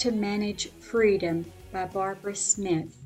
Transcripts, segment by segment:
To Manage Freedom by Barbara Smith.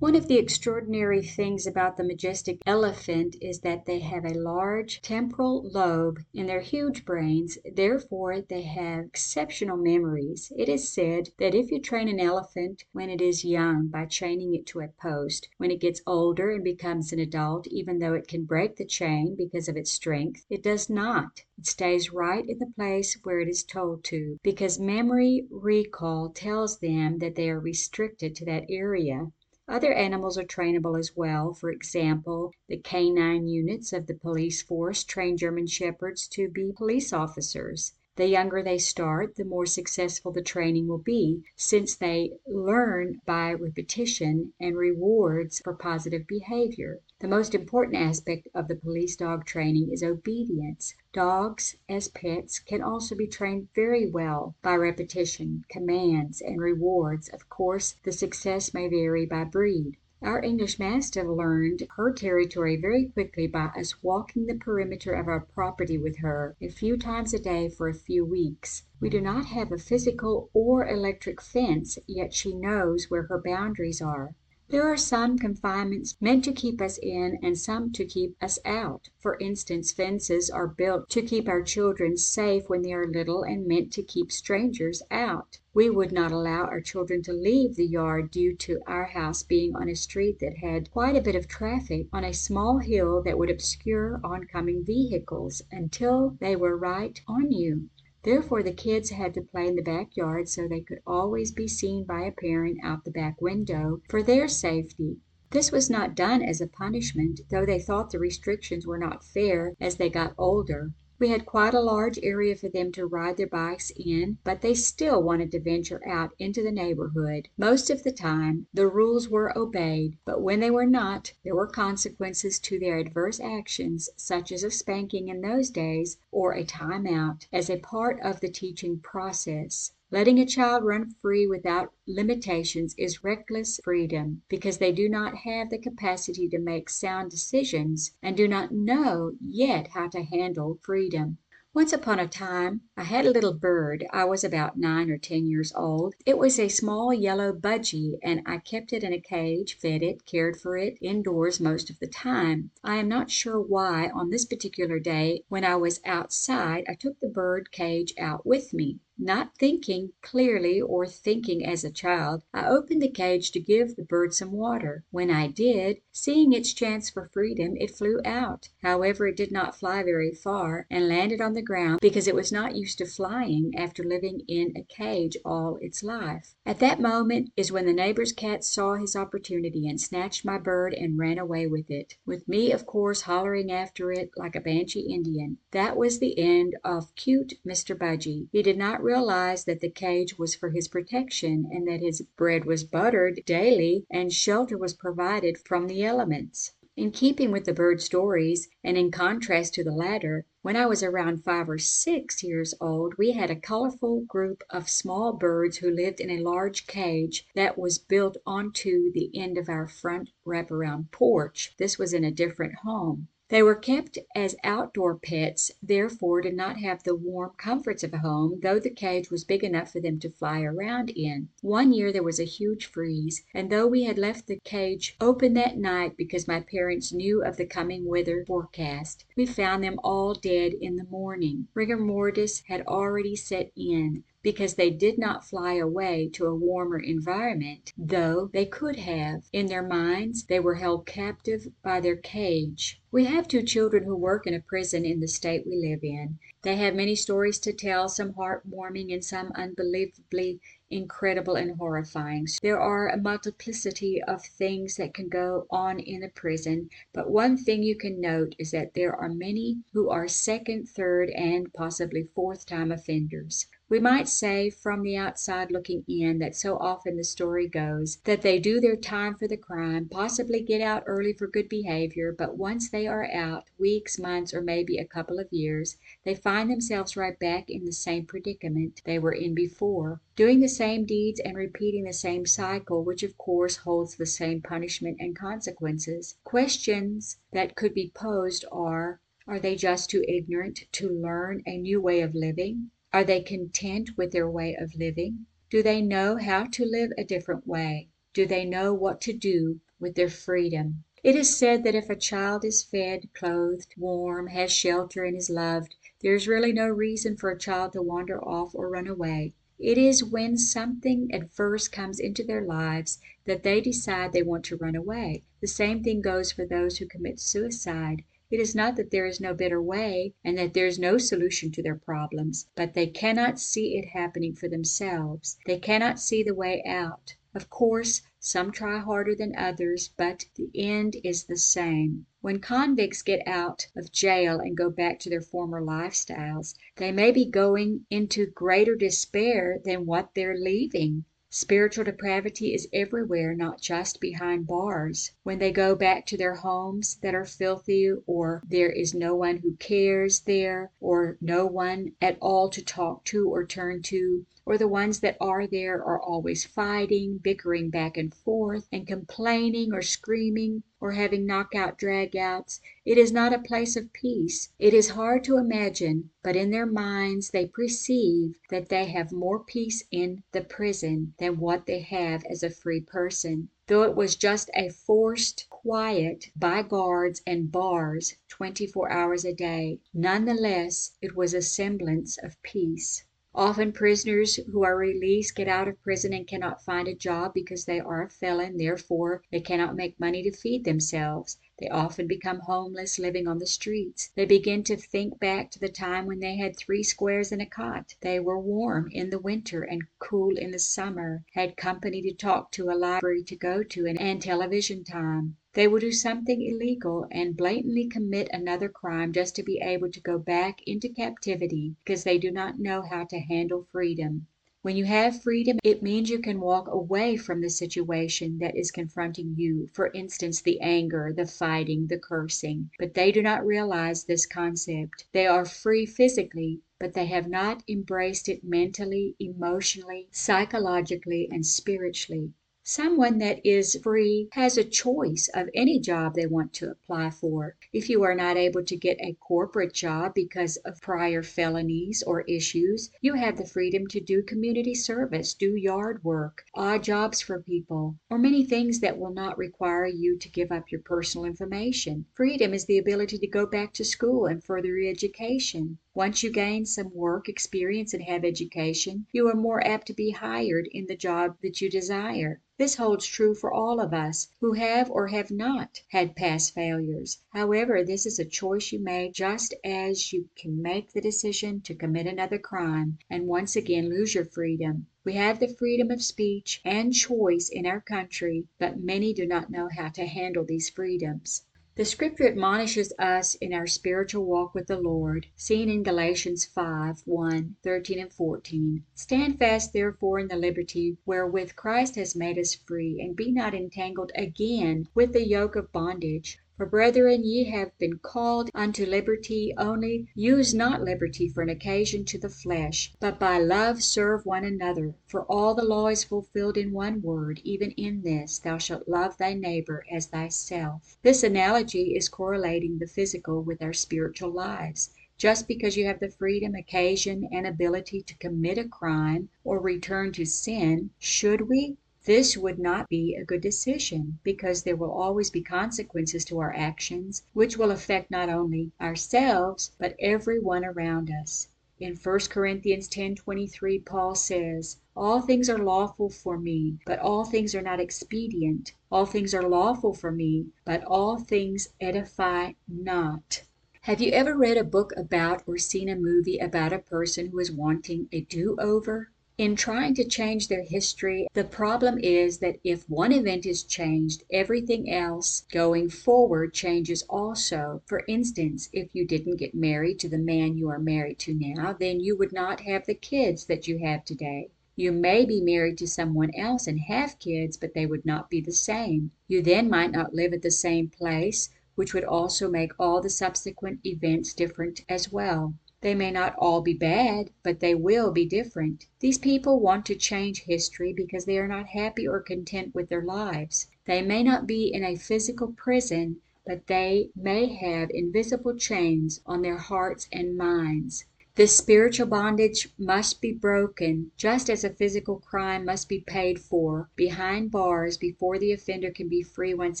One of the extraordinary things about the majestic elephant is that they have a large temporal lobe in their huge brains, therefore, they have exceptional memories. It is said that if you train an elephant when it is young by chaining it to a post, when it gets older and becomes an adult, even though it can break the chain because of its strength, it does not. It stays right in the place where it is told to, because memory recall tells them that they are restricted to that area. Other animals are trainable as well. For example, the canine units of the police force train German shepherds to be police officers. The younger they start, the more successful the training will be, since they learn by repetition and rewards for positive behavior. The most important aspect of the police dog training is obedience. Dogs, as pets, can also be trained very well by repetition, commands, and rewards. Of course, the success may vary by breed. Our English Mastiff learned her territory very quickly by us walking the perimeter of our property with her a few times a day for a few weeks. We do not have a physical or electric fence, yet she knows where her boundaries are. There are some confinements meant to keep us in and some to keep us out. For instance, fences are built to keep our children safe when they are little and meant to keep strangers out. We would not allow our children to leave the yard due to our house being on a street that had quite a bit of traffic on a small hill that would obscure oncoming vehicles until they were right on you. Therefore the kids had to play in the back yard so they could always be seen by a parent out the back window for their safety. This was not done as a punishment, though they thought the restrictions were not fair as they got older. We had quite a large area for them to ride their bikes in, but they still wanted to venture out into the neighborhood. Most of the time the rules were obeyed, but when they were not, there were consequences to their adverse actions, such as a spanking in those days, or a time out, as a part of the teaching process. Letting a child run free without limitations is reckless freedom, because they do not have the capacity to make sound decisions and do not know yet how to handle freedom. Once upon a time I had a little bird. I was about nine or ten years old. It was a small yellow budgie, and I kept it in a cage, fed it, cared for it indoors most of the time. I am not sure why on this particular day when I was outside I took the bird cage out with me. Not thinking clearly or thinking as a child, I opened the cage to give the bird some water. When I did, seeing its chance for freedom, it flew out. However, it did not fly very far, and landed on the ground because it was not used to flying after living in a cage all its life. At that moment is when the neighbor's cat saw his opportunity and snatched my bird and ran away with it, with me of course hollering after it like a Banshee Indian. That was the end of cute Mr. Budgie. He did not realize that the cage was for his protection and that his bread was buttered daily and shelter was provided from the elements. In keeping with the bird stories, and in contrast to the latter, when I was around five or six years old we had a colorful group of small birds who lived in a large cage that was built onto the end of our front wraparound porch. This was in a different home. They were kept as outdoor pets, therefore did not have the warm comforts of a home, though the cage was big enough for them to fly around in. One year there was a huge freeze, and though we had left the cage open that night because my parents knew of the coming weather forecast, we found them all dead in the morning. Rigor mortis had already set in. Because they did not fly away to a warmer environment, though they could have. In their minds they were held captive by their cage. We have two children who work in a prison in the state we live in. They have many stories to tell, some heart warming and some unbelievably incredible and horrifying. There are a multiplicity of things that can go on in a prison, but one thing you can note is that there are many who are second, third, and possibly fourth time offenders. We might say, from the outside looking in, that so often the story goes that they do their time for the crime, possibly get out early for good behavior, but once they are out, weeks, months, or maybe a couple of years, they find themselves right back in the same predicament they were in before, doing the same deeds and repeating the same cycle, which of course holds the same punishment and consequences. Questions that could be posed are Are they just too ignorant to learn a new way of living? Are they content with their way of living? Do they know how to live a different way? Do they know what to do with their freedom? It is said that if a child is fed, clothed, warm, has shelter, and is loved, there is really no reason for a child to wander off or run away. It is when something adverse comes into their lives that they decide they want to run away. The same thing goes for those who commit suicide. It is not that there is no better way, and that there is no solution to their problems, but they cannot see it happening for themselves. They cannot see the way out. Of course, some try harder than others, but the end is the same. When convicts get out of jail and go back to their former lifestyles, they may be going into greater despair than what they're leaving. Spiritual depravity is everywhere, not just behind bars. When they go back to their homes that are filthy, or there is no one who cares there, or no one at all to talk to or turn to, or the ones that are there are always fighting, bickering back and forth, and complaining or screaming or having knockout dragouts, it is not a place of peace. It is hard to imagine, but in their minds they perceive that they have more peace in the prison than what they have as a free person. Though it was just a forced quiet by guards and bars twenty four hours a day, none the less it was a semblance of peace. Often prisoners who are released get out of prison and cannot find a job because they are a felon, therefore they cannot make money to feed themselves. They often become homeless, living on the streets. They begin to think back to the time when they had three squares and a cot. They were warm in the winter and cool in the summer, had company to talk to, a library to go to, and television time. They will do something illegal and blatantly commit another crime just to be able to go back into captivity because they do not know how to handle freedom. When you have freedom, it means you can walk away from the situation that is confronting you, for instance, the anger, the fighting, the cursing. But they do not realize this concept. They are free physically, but they have not embraced it mentally, emotionally, psychologically, and spiritually. Someone that is free has a choice of any job they want to apply for. If you are not able to get a corporate job because of prior felonies or issues, you have the freedom to do community service, do yard work, odd jobs for people, or many things that will not require you to give up your personal information. Freedom is the ability to go back to school and further your education. Once you gain some work experience and have education, you are more apt to be hired in the job that you desire. This holds true for all of us who have or have not had past failures. However, this is a choice you make just as you can make the decision to commit another crime and once again lose your freedom. We have the freedom of speech and choice in our country, but many do not know how to handle these freedoms. The scripture admonishes us in our spiritual walk with the Lord, seen in Galatians 5 1, 13, and 14. Stand fast, therefore, in the liberty wherewith Christ has made us free, and be not entangled again with the yoke of bondage. For brethren, ye have been called unto liberty: only use not liberty for an occasion to the flesh, but by love serve one another. For all the law is fulfilled in one word, even in this, Thou shalt love thy neighbor as thyself. This analogy is correlating the physical with our spiritual lives. Just because you have the freedom, occasion, and ability to commit a crime or return to sin, should we? This would not be a good decision, because there will always be consequences to our actions which will affect not only ourselves but every one around us. In 1 Corinthians 10:23 Paul says, "All things are lawful for me, but all things are not expedient. All things are lawful for me, but all things edify not." Have you ever read a book about or seen a movie about a person who is wanting a do-over? In trying to change their history, the problem is that if one event is changed, everything else going forward changes also. For instance, if you didn't get married to the man you are married to now, then you would not have the kids that you have today. You may be married to someone else and have kids, but they would not be the same. You then might not live at the same place, which would also make all the subsequent events different as well. They may not all be bad, but they will be different. These people want to change history because they are not happy or content with their lives. They may not be in a physical prison, but they may have invisible chains on their hearts and minds. This spiritual bondage must be broken, just as a physical crime must be paid for behind bars before the offender can be free once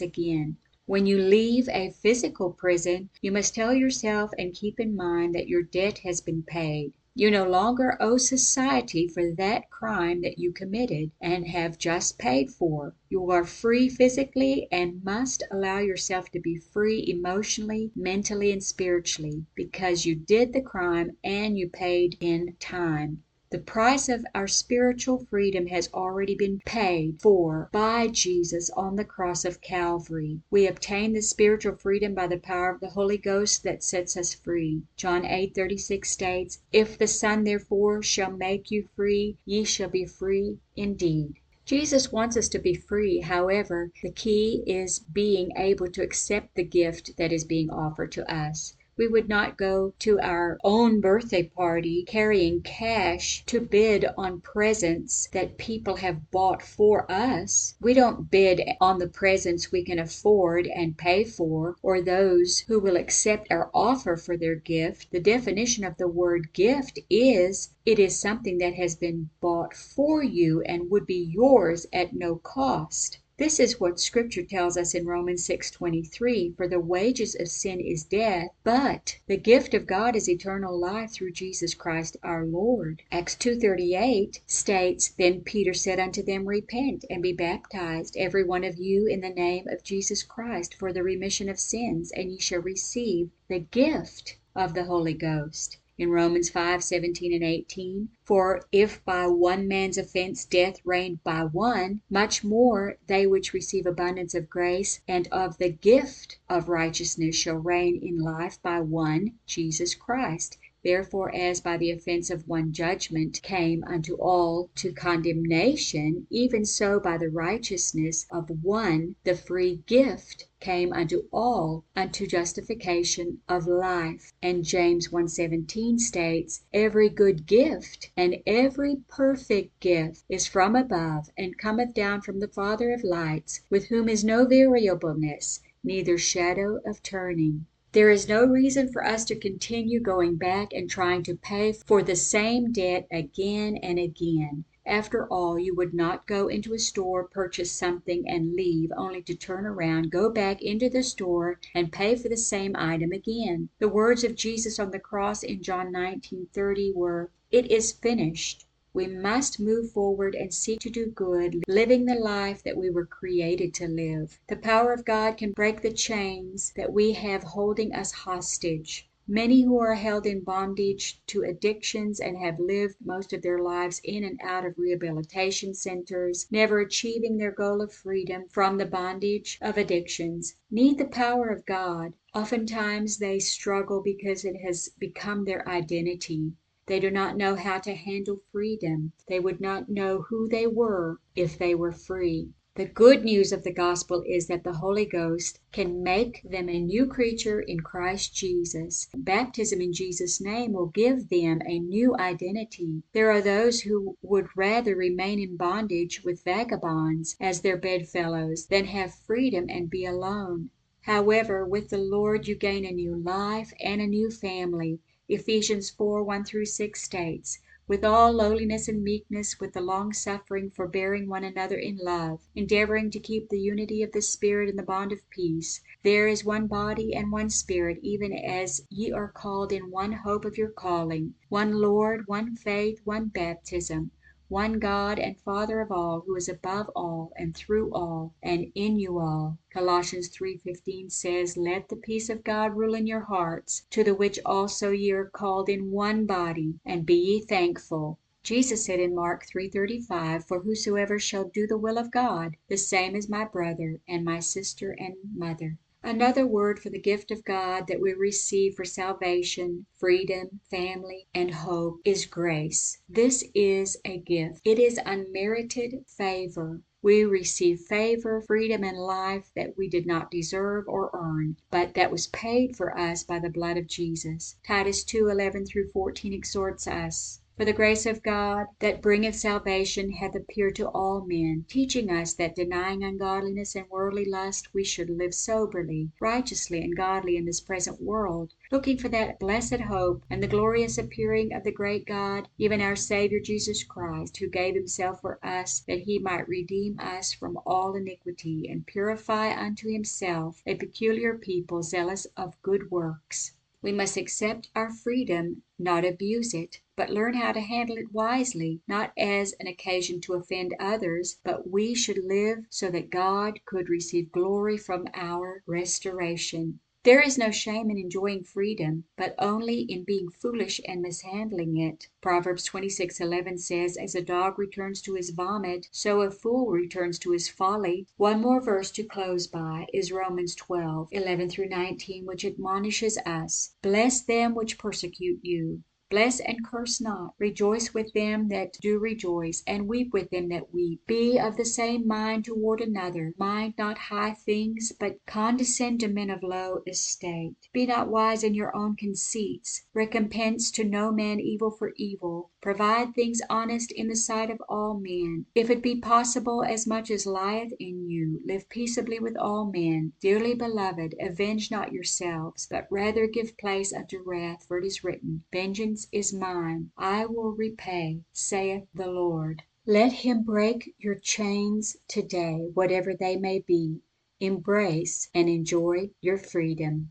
again. When you leave a physical prison, you must tell yourself and keep in mind that your debt has been paid. You no longer owe society for that crime that you committed and have just paid for. You are free physically and must allow yourself to be free emotionally, mentally, and spiritually, because you did the crime and you paid in time. The price of our spiritual freedom has already been paid for by Jesus on the cross of Calvary. We obtain this spiritual freedom by the power of the Holy Ghost that sets us free. John 8:36 states, "If the Son therefore shall make you free, ye shall be free indeed." Jesus wants us to be free. However, the key is being able to accept the gift that is being offered to us. We would not go to our own birthday party carrying cash to bid on presents that people have bought for us. We don't bid on the presents we can afford and pay for, or those who will accept our offer for their gift. The definition of the word gift is it is something that has been bought for you and would be yours at no cost. This is what Scripture tells us in Romans 6:23, "For the wages of sin is death, but the gift of God is eternal life through Jesus Christ our Lord." Acts 2:38 states, "Then Peter said unto them, Repent, and be baptized, every one of you, in the name of Jesus Christ, for the remission of sins, and ye shall receive the gift of the Holy Ghost." In Romans 5:17 and 18, "For if by one man's offense death reigned by one, much more they which receive abundance of grace and of the gift of righteousness shall reign in life by one, Jesus Christ. Therefore as by the offense of one judgment came unto all to condemnation, even so by the righteousness of one the free gift came unto all unto justification of life." And James 1:17 states, "Every good gift and every perfect gift is from above, and cometh down from the Father of lights, with whom is no variableness, neither shadow of turning." There is no reason for us to continue going back and trying to pay for the same debt again and again. After all, you would not go into a store, purchase something, and leave, only to turn around, go back into the store, and pay for the same item again. The words of Jesus on the cross in John 19:30 were, "It is finished." We must move forward and seek to do good, living the life that we were created to live. The power of God can break the chains that we have holding us hostage. Many who are held in bondage to addictions and have lived most of their lives in and out of rehabilitation centers, never achieving their goal of freedom from the bondage of addictions, need the power of God. Oftentimes they struggle because it has become their identity. They do not know how to handle freedom. They would not know who they were if they were free. The good news of the gospel is that the Holy Ghost can make them a new creature in Christ Jesus. Baptism in Jesus' name will give them a new identity. There are those who would rather remain in bondage with vagabonds as their bedfellows than have freedom and be alone. However, with the Lord you gain a new life and a new family. Ephesians 4 1 through 6 states, with all lowliness and meekness, with the long suffering, forbearing one another in love, endeavoring to keep the unity of the Spirit in the bond of peace. There is one body and one Spirit, even as ye are called in one hope of your calling, one Lord, one faith, one baptism one God and Father of all, who is above all, and through all, and in you all. Colossians 3:15 says, "Let the peace of God rule in your hearts, to the which also ye are called in one body, and be ye thankful." Jesus said in Mark 3:35, "For whosoever shall do the will of God, the same is my brother, and my sister, and mother." Another word for the gift of God that we receive for salvation, freedom, family, and hope is grace. This is a gift. It is unmerited favor. We receive favor, freedom, and life that we did not deserve or earn, but that was paid for us by the blood of Jesus. Titus 2:11 through 14 exhorts us for the grace of God that bringeth salvation hath appeared to all men, teaching us that denying ungodliness and worldly lust we should live soberly, righteously, and godly in this present world, looking for that blessed hope and the glorious appearing of the great God, even our Saviour Jesus Christ, who gave himself for us that he might redeem us from all iniquity, and purify unto himself a peculiar people zealous of good works. We must accept our freedom, not abuse it, but learn how to handle it wisely, not as an occasion to offend others, but we should live so that God could receive glory from our restoration. There is no shame in enjoying freedom, but only in being foolish and mishandling it. Proverbs 26:11 says, "As a dog returns to his vomit, so a fool returns to his folly." One more verse to close by is Romans 12:11 through 19, which admonishes us, "Bless them which persecute you." Bless and curse not. Rejoice with them that do rejoice, and weep with them that weep. Be of the same mind toward another. Mind not high things, but condescend to men of low estate. Be not wise in your own conceits. Recompense to no man evil for evil. Provide things honest in the sight of all men. If it be possible, as much as lieth in you, live peaceably with all men. Dearly beloved, avenge not yourselves, but rather give place unto wrath, for it is written, Vengeance is mine, I will repay, saith the Lord. Let him break your chains today, whatever they may be. Embrace and enjoy your freedom.